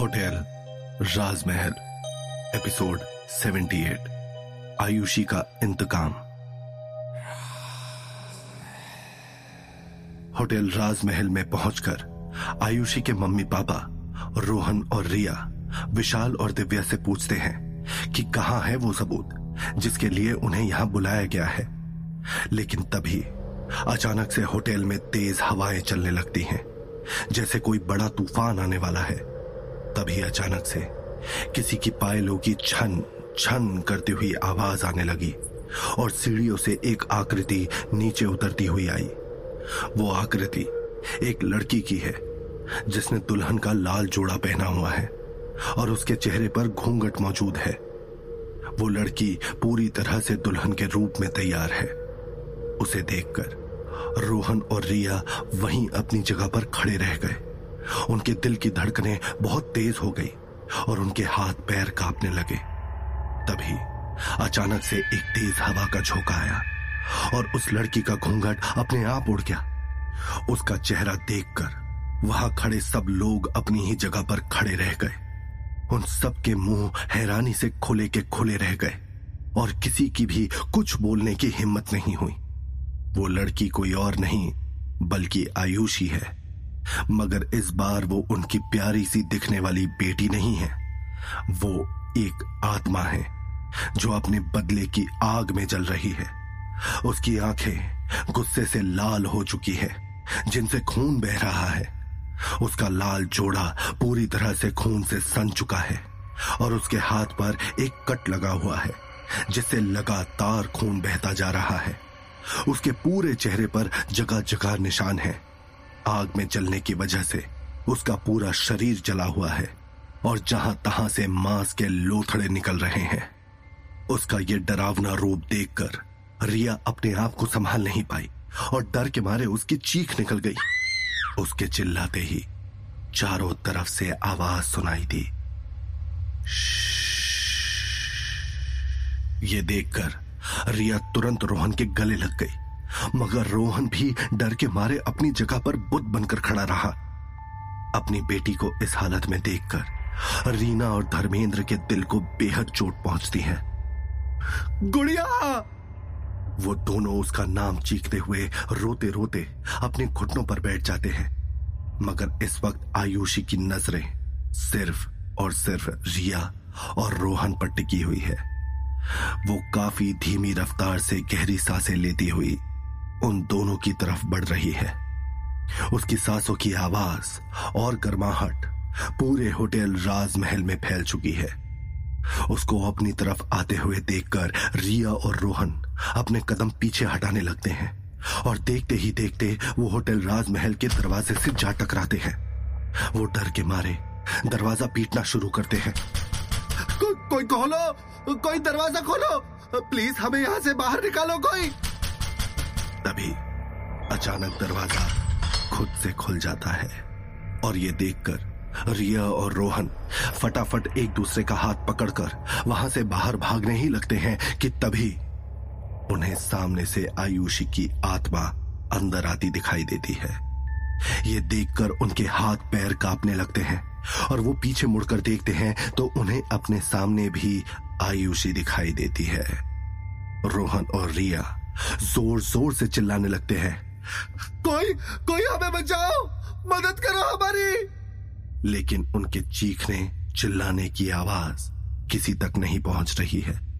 Hotel, राजमहल, episode 78 Ayushi का इंतकाम। Hotel राजमहल में पहुंचकर आयुषी के मम्मी पापा, रोहन और रिया, विशाल और दिव्या से पूछते हैं कि कहाँ है वो सबूत जिसके लिए उन्हें यहाँ बुलाया गया है। लेकिन तभी अचानक से होटल में तेज हवाएँ चलने लगती हैं, जैसे कोई बड़ा तूफ़ान आने वाला है। तभी अचानक से किसी की पायलों की छन छन करती हुई आवाज़ आने लगी और सीढ़ियों से एक आकृति नीचे उतरती हुई आई। वो आकृति एक लड़की की है, जिसने दुल्हन का लाल जोड़ा पहना हुआ है और उसके चेहरे पर घूंघट मौजूद है। वो लड़की पूरी तरह से दुल्हन के रूप में तैयार है। उसे देखकर रोहन और रिया वहीं अपनी जगह पर खड़े रह गए। उनके दिल की धड़कनें बहुत तेज हो गई और उनके हाथ पैर कांपने लगे। तभी अचानक से एक तेज हवा का झोंका आया और उस लड़की का घूंघट अपने आप उड़ गया। उसका चेहरा देखकर वहाँ खड़े सब लोग अपनी ही जगह पर खड़े रह गए। उन सब के मुँह हैरानी से खुले के खुले रह गए और किसी की भी कुछ बोलने की हिम्मत नहीं हुई। वो लड़की कोई और नहीं, बल्कि आयुषी है। मगर इस बार वो उनकी प्यारी सी दिखने वाली बेटी नहीं है। वो एक आत्मा है, जो अपने बदले की आग में जल रही है। उसकी आँखें गुस्से से लाल हो चुकी है, जिनसे खून बह रहा है। उसका लाल जोड़ा पूरी तरह से खून से सन चुका है, और उसके हाथ पर एक कट लगा हुआ है, जिससे लगातार खून बहता जा रहा है। उसके पूरे चेहरे पर जगह जगह निशान है। आग में जलने की वजह से उसका पूरा शरीर जला हुआ है और जहाँ तहां से मांस के लोथड़े निकल रहे हैं, उसका यह डरावना रूप देखकर रिया अपने आप को संभाल नहीं पाई और डर के मारे उसकी चीख निकल गई। उसके चिल्लाते ही चारों तरफ़ से आवाज़ सुनाई दी। ये देखकर रिया तुरंत रोहन के गले लग गई। मगर रोहन भी डर के मारे अपनी जगह पर बुद्ध बनकर खड़ा रहा। अपनी बेटी को इस हालत में देखकर रीना और धर्मेंद्र के दिल को बेहद चोट पहुँचती है। गुड़िया! वो दोनों उसका नाम चीखते हुए रोते रोते अपने घुटनों पर बैठ जाते हैं। मगर इस वक्त आयुषी की नज़रें सिर्फ़ और सिर्फ़ रिया और रोहन पर टिकी हुई है। वो काफ़ी धीमी रफ्तार से गहरी साँसें लेती हुई उन दोनों की तरफ़ बढ़ रही है। उसकी सांसों की आवाज़ और गर्माहट पूरे होटल राजमहल में फैल चुकी है। उसको अपनी तरफ़ आते हुए देखकर रिया और रोहन अपने कदम पीछे हटाने लगते हैं और देखते ही देखते वो होटल राजमहल के दरवाजे से जा टकराते हैं। वो डर के मारे दरवाज़ा पीटना शुरू करते हैं। को, कोई खोलो! कोई दरवाज़ा खोलो! प्लीज़ हमें यहाँ से बाहर निकालो कोई! तभी अचानक दरवाज़ा खुद से खुल जाता है और ये देखकर रिया और रोहन फटाफट एक दूसरे का हाथ पकड़कर वहाँ से बाहर भागने ही लगते हैं कि तभी उन्हें सामने से आयुषी की आत्मा अंदर आती दिखाई देती है। ये देखकर उनके हाथ पैर कांपने लगते हैं और वो पीछे मुड़कर देखते हैं तो उन्हें अपने सामने भी आयुषी दिखाई देती है। रोहन और रिया ज़ोर ज़ोर से चिल्लाने लगते हैं। कोई कोई हमें बचाओ। मदद करो हमारी। लेकिन उनके चीखने, चिल्लाने की आवाज़ किसी तक नहीं पहुँच रही है।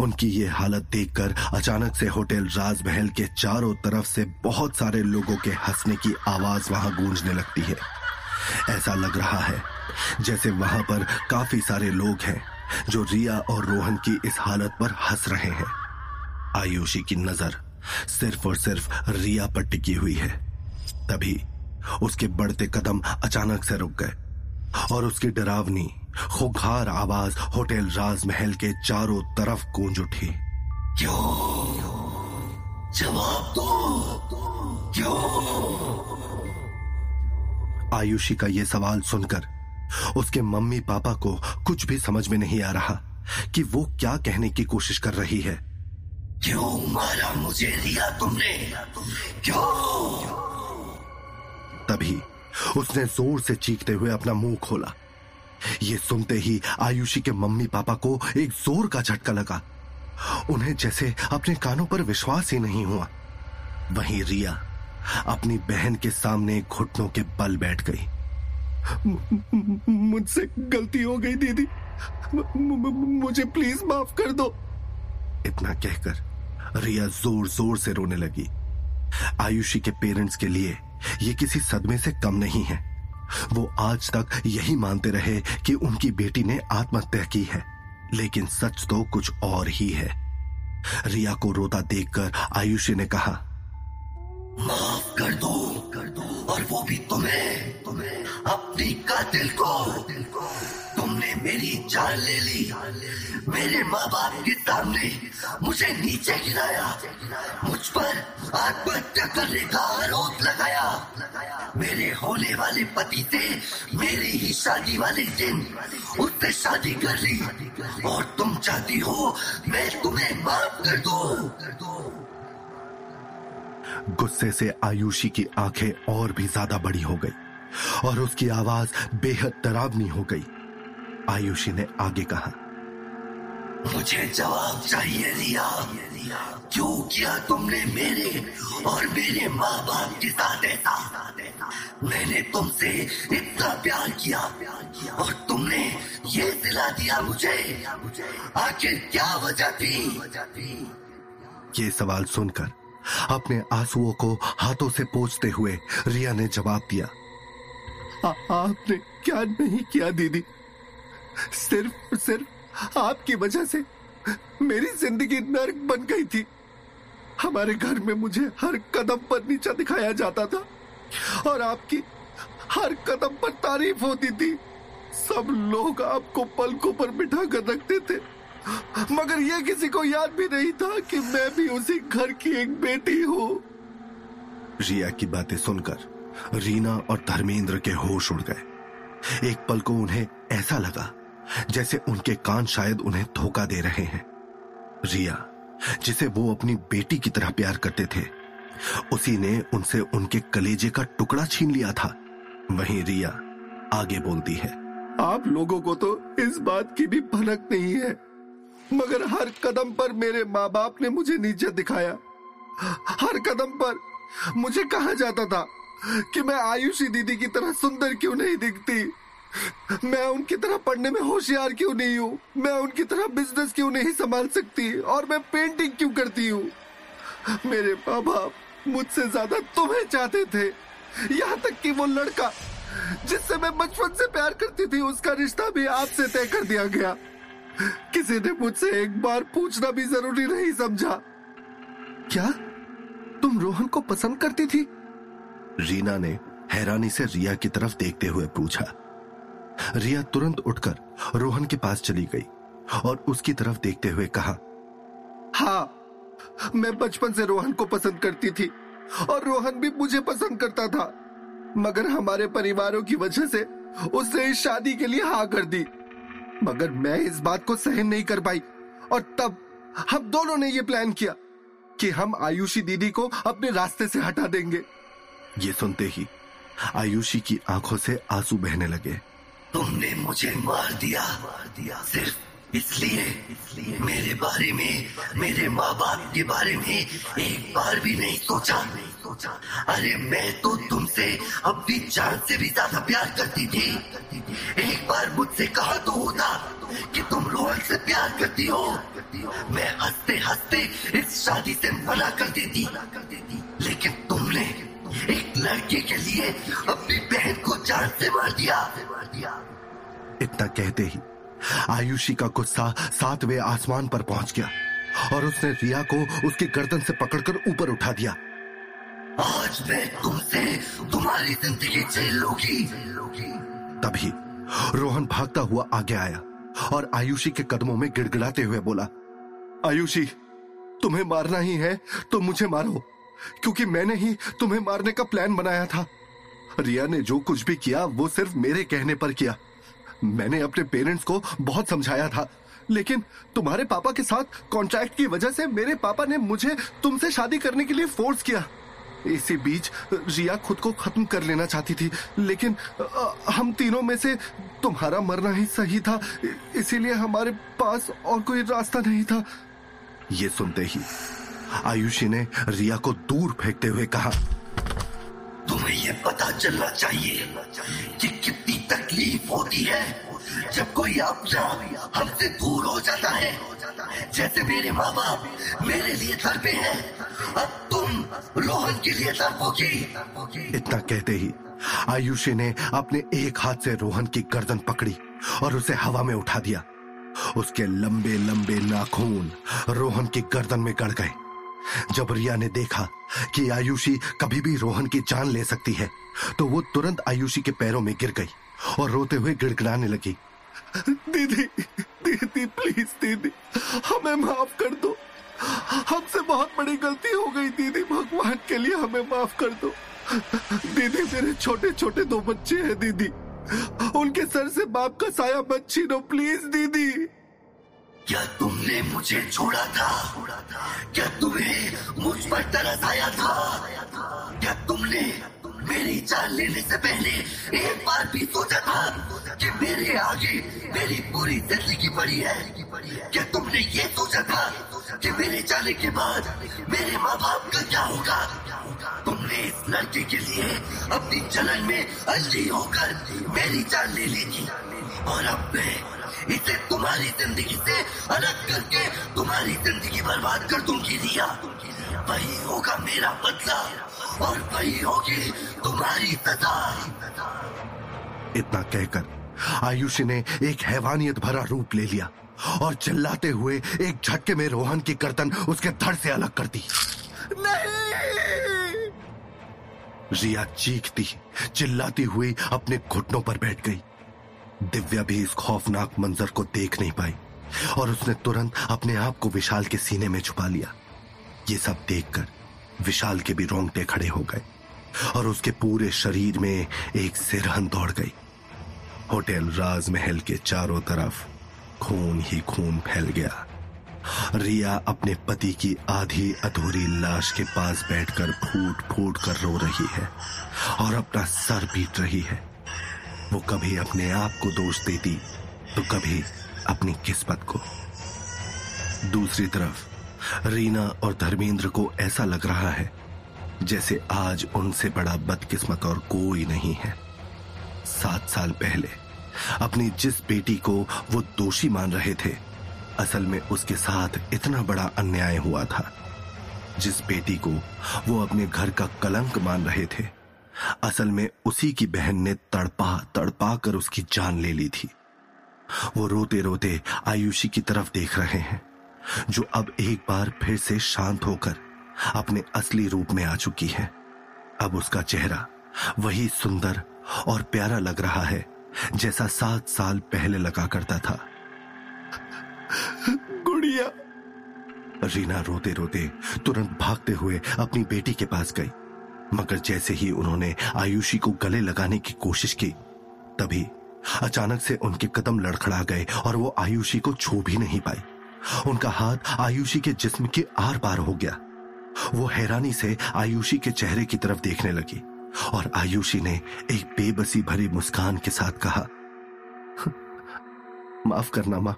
उनकी ये हालत देखकर अचानक से होटल राजमहल के चारों तरफ़ से बहुत सारे लोगों के हंसने की आवाज़ वहाँ गूंजने लगती है। ऐसा लग रहा है जैसे वहाँ पर काफ़ी सारे लोग हैं जो रिया और रोहन की इस हालत पर हंस रहे हैं। आयुषी की नज़र सिर्फ़ और सिर्फ़ रिया पर टिकी हुई है। तभी उसके बढ़ते कदम अचानक से रुक गए और उसकी डरावनी खुखार आवाज़ होटल राजमहल के चारों तरफ़ गूंज उठी। क्यों? जवाब दो। क्यों? आयुषी का यह सवाल सुनकर उसके मम्मी पापा को कुछ भी समझ में नहीं आ रहा कि वो क्या कहने की कोशिश कर रही है। क्यों मारा मुझे रिया तुमने? क्यों? तभी उसने ज़ोर से चीखते हुए अपना मुँह खोला। ये सुनते ही आयुषी के मम्मी पापा को एक ज़ोर का झटका लगा। उन्हें जैसे अपने कानों पर विश्वास ही नहीं हुआ। वहीं रिया अपनी बहन के सामने घुटनों के बल बैठ गई। मुझसे गलती हो गई, दीदी। मुझे प्लीज़ माफ़ कर दो। इतना कहकर रिया ज़ोर ज़ोर से रोने लगी। आयुषी के पेरेंट्स के लिए ये किसी सदमे से कम नहीं है। वो आज तक यही मानते रहे कि उनकी बेटी ने आत्महत्या की है, लेकिन सच तो कुछ और ही है। रिया को रोता देखकर आयुषी ने कहा, माफ़ कर दो कर दो, और वो भी तुम्हें तुम्हें अपनी कातिल को। तुमने मेरी जान ले ली। मेरे माँ बाप के सामने मुझे नीचे गिराया। मुझ पर आत्महत्या करने का आरोप लगाया। मेरे होने वाले पति से मेरी ही शादी वाले दिन उससे शादी कर ली। और तुम चाहती हो मैं तुम्हें माफ़ कर दो। गुस्से से आयुषी की आँखें और भी ज़्यादा बड़ी हो गई और उसकी आवाज़ बेहद डरावनी हो गई। आयुषी ने आगे कहा मुझे जवाब चाहिए रिया। क्यों किया तुमने मेरे और मेरे माँ बाप के साथ ऐसा मैंने तुमसे इतना प्यार किया और तुमने ये दिला दिया मुझे। आखिर क्या वजह थी? ये सवाल सुनकर अपने आंसुओं को हाथों से पोछते हुए रिया ने जवाब दिया आ, आपने क्या नहीं किया दीदी? सिर्फ़ सिर्फ़ आपकी वजह से मेरी ज़िंदगी नर्क बन गई थी। हमारे घर में मुझे हर कदम पर नीचा दिखाया जाता था और आपकी हर कदम पर तारीफ़ होती थी। सब लोग आपको पलकों पर बिठा कर रखते थे। मगर यह किसी को याद भी नहीं था कि मैं भी उसी घर की एक बेटी हूँ। रिया की बातें सुनकर रीना और धर्मेंद्र के होश उड़ गए। एक पल को उन्हें ऐसा लगा जैसे उनके कान शायद उन्हें धोखा दे रहे हैं। रिया, जिसे वो अपनी बेटी की तरह प्यार करते थे, उसी ने उनसे उनके कलेजे का टुकड़ा छीन लिया था। वहीं रिया आगे बोलती है, आप लोगों को तो इस बात की भी भनक नहीं है, मगर हर कदम पर मेरे माँ बाप ने मुझे नीचे दिखाया। हर कदम पर मुझे कहा जाता था कि मैं आयुषी दीदी की तरह सुंदर क्यों नहीं दिखती? मैं उनकी तरह पढ़ने में होशियार क्यों नहीं हूँ? मैं उनकी तरह बिज़नेस क्यों नहीं संभाल सकती? और मैं पेंटिंग क्यों करती हूँ? मेरे बाप मुझसे ज़्यादा तुम्हें चाहते थे। यहाँ तक कि वो लड़का जिससे मैं बचपन से प्यार करती थी, उसका रिश्ता भी आपसे तय कर दिया गया। किसी ने मुझसे एक बार पूछना भी ज़रूरी नहीं समझा। क्या तुम रोहन को पसंद करती थी? रीना ने हैरानी से रिया की तरफ़ देखते हुए पूछा। रिया तुरंत उठकर रोहन के पास चली गई और उसकी तरफ़ देखते हुए कहा हाँ मैं बचपन से रोहन को पसंद करती थी और रोहन भी मुझे पसंद करता था, मगर हमारे परिवारों की वजह से उसने इस शादी के लिए हाँ कर दी। मगर मैं इस बात को सहन नहीं कर पाई और तब हम दोनों ने यह प्लान किया कि हम आयुषी दीदी को अपने रास्ते से हटा देंगे। ये सुनते ही आयुषी की आँखों से आँसू बहने लगे। तुमने मुझे मार दिया। मार दिया सिर्फ़ इसलिए इसलिए मेरे बारे में, मेरे माँ बाप के बारे में एक बार भी नहीं सोचा। नहीं सोचा अरे, मैं तो तुमसे अपनी जान से भी ज़्यादा प्यार करती थी। एक बार मुझसे कहा तो होता कि तुम रोहन से प्यार करती हो। मैं हँसते हँसते इस शादी से मना कर देती। लेकिन तुमने एक लड़के के लिए अपनी बहन को जान से मार दिया। इतना कहते ही आयुषी का गुस्सा सातवें आसमान पर पहुँच गया और उसने रिया को उसकी गर्दन से पकड़कर ऊपर उठा दिया। आज मैं तुमसे तुम्हारी ज़िंदगी झेल लूँगी। तभी रोहन भागता हुआ आगे आया और आयुषी के कदमों में गिड़गिड़ाते हुए बोला, आयुषी, तुम्हें मारना ही है तो मुझे मारो। क्योंकि मैंने ही तुम्हें मारने का प्लान बनाया था। रिया ने जो कुछ भी किया, वो सिर्फ़ मेरे कहने पर किया। मैंने अपने पेरेंट्स को बहुत समझाया था, लेकिन तुम्हारे पापा के साथ कॉन्ट्रैक्ट की वजह से मेरे पापा ने मुझे तुमसे शादी करने के लिए फोर्स किया। इसी बीच रिया खुद को खत्म कर लेना चाहती थी, लेकिन हम तीनों में से तुम्हारा मरना ही सही था, इसीलिए हमारे पास और कोई रास्ता नहीं था। ये सुनते ही आयुषी ने रिया को दूर फेंकते हुए कहा, तुम्हें ये पता चलना चाहिए कि कितनी तकलीफ़ होती है जब कोई अपना हमसे दूर हो जाता है। जैसे मेरे माँ बाप मेरे लिए तड़पे हैं, अब तुम रोहन के लिए तड़पोगी इतना कहते ही आयुषी ने अपने एक हाथ से रोहन की गर्दन पकड़ी और उसे हवा में उठा दिया। उसके लंबे लंबे नाखून रोहन की गर्दन में गड़ गए। जब रिया ने देखा कि आयुषी कभी भी रोहन की जान ले सकती है तो वो तुरंत आयुषी के पैरों में गिर गई और रोते हुए गिड़गिड़ाने लगी। दीदी दीदी प्लीज़ दीदी, हमें माफ़ कर दो। हमसे बहुत बड़ी गलती हो गई, दीदी। भगवान के लिए हमें माफ़ कर दो। दीदी, मेरे छोटे छोटे दो बच्चे हैं, दीदी। उनके सर से बाप का साया मत छीनो प्लीज़ दीदी। क्या तुमने मुझे छोड़ा था? क्या तुम्हें मुझ पर तरस आया था? क्या तुमने मेरी जान लेने से पहले एक बार भी सोचा था कि मेरे आगे मेरी पूरी ज़िंदगी पड़ी है? क्या तुमने ये सोचा था कि मेरे जाने के बाद मेरे माँ बाप का क्या होगा? तुमने इस लड़के के लिए अपनी जलन में अंधी होकर मेरी जान ले ली थी और अब मैं इसे तुम्हारी ज़िंदगी से अलग करके तुम्हारी ज़िंदगी बर्बाद कर दूँगी रिया। वही होगा मेरा बदला और वही होगी तुम्हारी सजा। इतना कहकर आयुषी ने एक हैवानियत भरा रूप ले लिया और चिल्लाते हुए एक झटके में रोहन की गर्दन उसके धड़ से अलग कर दी। नहीं! रिया चीखती, चिल्लाती हुई अपने घुटनों पर बैठ गई। दिव्या भी इस खौफनाक मंजर को देख नहीं पाई और उसने तुरंत अपने आप को विशाल के सीने में छुपा लिया। ये सब देखकर विशाल के भी रोंगटे खड़े हो गए और उसके पूरे शरीर में एक सिरहन दौड़ गई। होटल राजमहल के चारों तरफ़ खून ही खून फैल गया। रिया अपने पति की आधी अधूरी लाश के पास बैठकर फूट फूट कर रो रही है और अपना सर पीट रही है। वो कभी अपने आप को दोष देती तो कभी अपनी किस्मत को। दूसरी तरफ़, रीना और धर्मेंद्र को ऐसा लग रहा है, जैसे आज उनसे बड़ा बदकिस्मत और कोई नहीं है। सात साल पहले, अपनी जिस बेटी को वो दोषी मान रहे थे, असल में उसके साथ इतना बड़ा अन्याय हुआ था। जिस बेटी को वो अपने घर का कलंक मान रहे थे असल में उसी की बहन ने तड़पा तड़पा कर उसकी जान ले ली थी। वो रोते रोते आयुषी की तरफ़ देख रहे हैं, जो अब एक बार फिर से शांत होकर अपने असली रूप में आ चुकी है। अब उसका चेहरा वही सुंदर और प्यारा लग रहा है, जैसा सात साल पहले लगा करता था। गुड़िया! रीना रोते रोते तुरंत भागते हुए अपनी बेटी के पास गई। मगर जैसे ही उन्होंने आयुषी को गले लगाने की कोशिश की, तभी अचानक से उनके कदम लड़खड़ा गए और वो आयुषी को छू भी नहीं पाई। उनका हाथ आयुषी के जिस्म के आर पार हो गया। वो हैरानी से आयुषी के चेहरे की तरफ़ देखने लगी और आयुषी ने एक बेबसी भरी मुस्कान के साथ कहा, माफ़ करना माँ,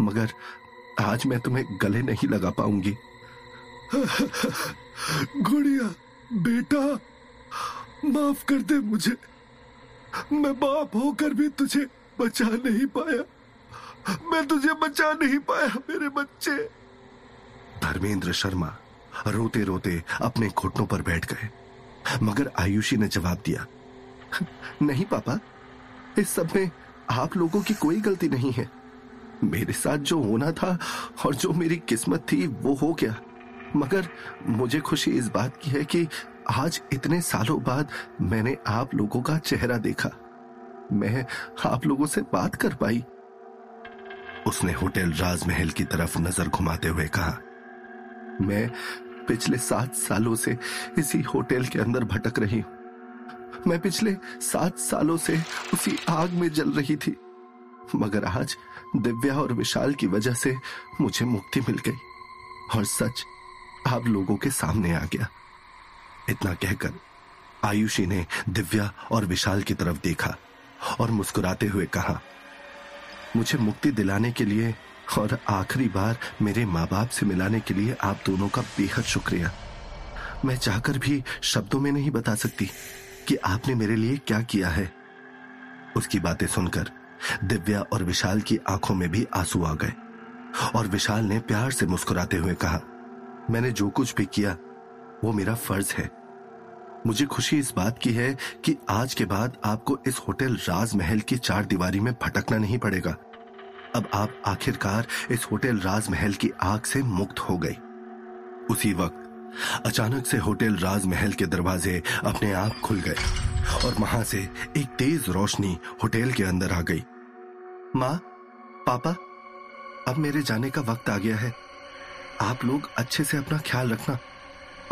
मगर आज मैं तुम्हें गले नहीं लगा पाऊँगी। गुड़िया बेटा, माफ़ कर दे मुझे। मैं बाप होकर भी तुझे बचा नहीं पाया। मैं तुझे बचा नहीं पाया, मेरे बच्चे। धर्मेंद्र शर्मा रोते रोते अपने घुटनों पर बैठ गए। मगर आयुषी ने जवाब दिया, नहीं पापा, इस सब में आप लोगों की कोई गलती नहीं है। मेरे साथ जो होना था और जो मेरी किस्मत थी, वो हो गया। मगर मुझे खुशी इस बात की है कि आज इतने सालों बाद मैंने आप लोगों का चेहरा देखा। मैं आप लोगों से बात कर पाई। उसने होटल राजमहल की तरफ़ नज़र घुमाते हुए कहा, मैं पिछले सात सालों से इसी होटल के अंदर भटक रही हूँ। मैं पिछले सात सालों से उसी आग में जल रही थी। मगर आज दिव्या और विशाल की वजह से मुझे मुक्ति मिल गई। और सच आप लोगों के सामने आ गया। इतना कहकर आयुषी ने दिव्या और विशाल की तरफ़ देखा और मुस्कुराते हुए कहा, मुझे मुक्ति दिलाने के लिए और आखिरी बार मेरे माँ बाप से मिलाने के लिए आप दोनों का बेहद शुक्रिया। मैं चाहकर भी शब्दों में नहीं बता सकती कि आपने मेरे लिए क्या किया है। उसकी बातें सुनकर दिव्या और विशाल की आँखों में भी आँसू आ गए और विशाल ने प्यार से मुस्कुराते हुए कहा मैंने जो कुछ भी किया, वो मेरा फ़र्ज़ है। मुझे खुशी इस बात की है कि आज के बाद आपको इस होटल राजमहल की चार दीवारी में भटकना नहीं पड़ेगा। अब आप आखिरकार इस होटल राजमहल की आग से मुक्त हो गई। उसी वक्त अचानक से होटल राजमहल के दरवाजे अपने आप खुल गए और वहाँ से एक तेज रोशनी होटल के अंदर आ गई। माँ, पापा, अब मेरे जाने का वक्त आ गया है। आप लोग अच्छे से अपना ख्याल रखना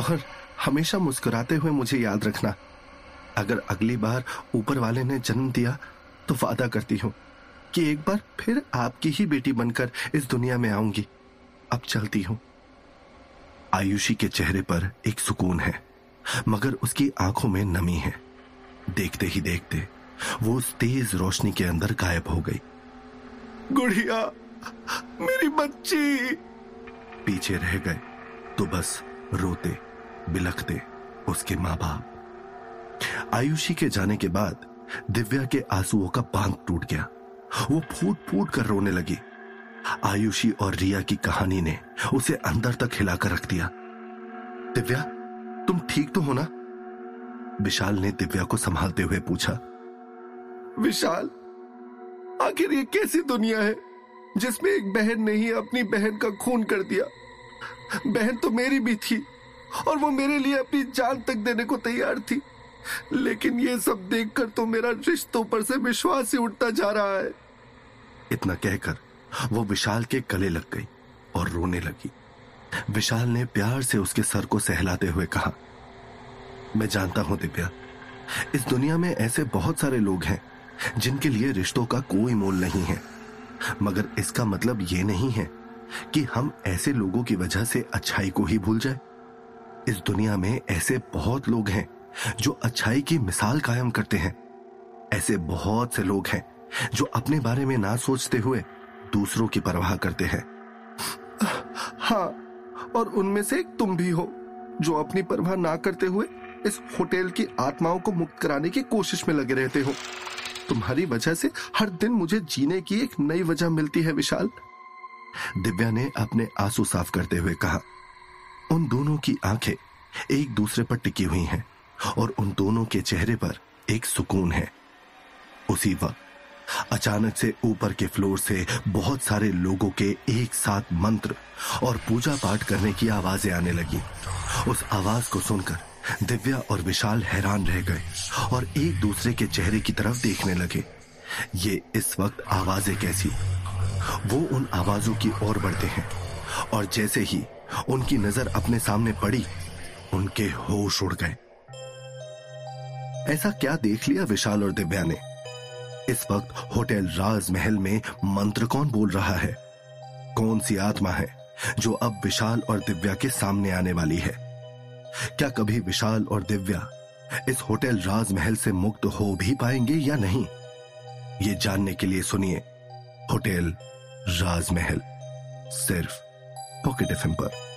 और हमेशा मुस्कुराते हुए मुझे याद रखना। अगर अगली बार ऊपर वाले ने जन्म दिया तो वादा करती हूँ कि एक बार फिर आपकी ही बेटी बनकर इस दुनिया में आऊँगी। अब चलती हूँ। आयुषी के चेहरे पर एक सुकून है, मगर उसकी आँखों में नमी है। देखते ही देखते वो उस तेज रोशनी के अंदर गायब हो गई। गुड़िया, मेरी बच्ची! पीछे रह गए। तो बस रोते, बिलखते उसके माँ बाप आयुषी के जाने के बाद दिव्या के आंसुओं का बाँध टूट गया। वो फूट फूट कर रोने लगी। आयुषी और रिया की कहानी ने उसे अंदर तक हिलाकर रख दिया। दिव्या, तुम ठीक तो हो ना? विशाल ने दिव्या को संभालते हुए पूछा। विशाल, आखिर ये कैसी दुनिया है? जिसमें एक बहन ने ही अपनी बहन का खून कर दिया। बहन तो मेरी भी थी, और वो मेरे लिए अपनी जान तक देने को तैयार थी। लेकिन ये सब देखकर तो मेरा रिश्तों पर से विश्वास ही उठता जा रहा है। इतना कहकर वो विशाल के गले लग गई और रोने लगी। विशाल ने प्यार से उसके सर को सहलाते हुए कहा, मैं जानता हूँ दिव्या, इस दुनिया में ऐसे बहुत सारे लोग हैं जिनके लिए रिश्तों का कोई मोल नहीं है। मगर इसका मतलब ये नहीं है कि हम ऐसे लोगों की वजह से अच्छाई को ही भूल जाए। इस दुनिया में ऐसे बहुत लोग हैं जो अच्छाई की मिसाल कायम करते हैं। ऐसे बहुत से लोग हैं जो अपने बारे में ना सोचते हुए दूसरों की परवाह करते हैं। हाँ और उनमें से एक तुम भी हो जो अपनी परवाह ना करते हुए इस होटल की आत्माओं को मुक्त कराने की कोशिश में लगे रहते हो। तुम्हारी वजह से हर दिन मुझे जीने की एक नई वजह मिलती है, विशाल। दिव्या ने अपने आँसू साफ़ करते हुए कहा, उन दोनों की आँखें एक दूसरे पर टिकी हुई हैं और उन दोनों के चेहरे पर एक सुकून है। उसी वक्त अचानक से ऊपर के फ्लोर से बहुत सारे लोगों के एक साथ मंत्र और पूजा पाठ करने की आवाज़ें आने लगी। उस आवाज़ को सुनकर दिव्या और विशाल हैरान रह गए और एक दूसरे के चेहरे की तरफ़ देखने लगे। ये इस वक्त आवाज़ें कैसी? वो उन आवाजों की ओर बढ़ते हैं और जैसे ही उनकी नज़र अपने सामने पड़ी, उनके होश उड़ गए। ऐसा क्या देख लिया विशाल और दिव्या ने? इस वक्त होटल राजमहल में मंत्र कौन बोल रहा है? कौन सी आत्मा है जो अब विशाल और दिव्या के सामने आने वाली है? क्या कभी विशाल और दिव्या इस होटल राजमहल से मुक्त हो भी पाएँगे या नहीं? ये जानने के लिए सुनिए होटल राजमहल, सिर्फ़ पॉकेट एफ़ पर।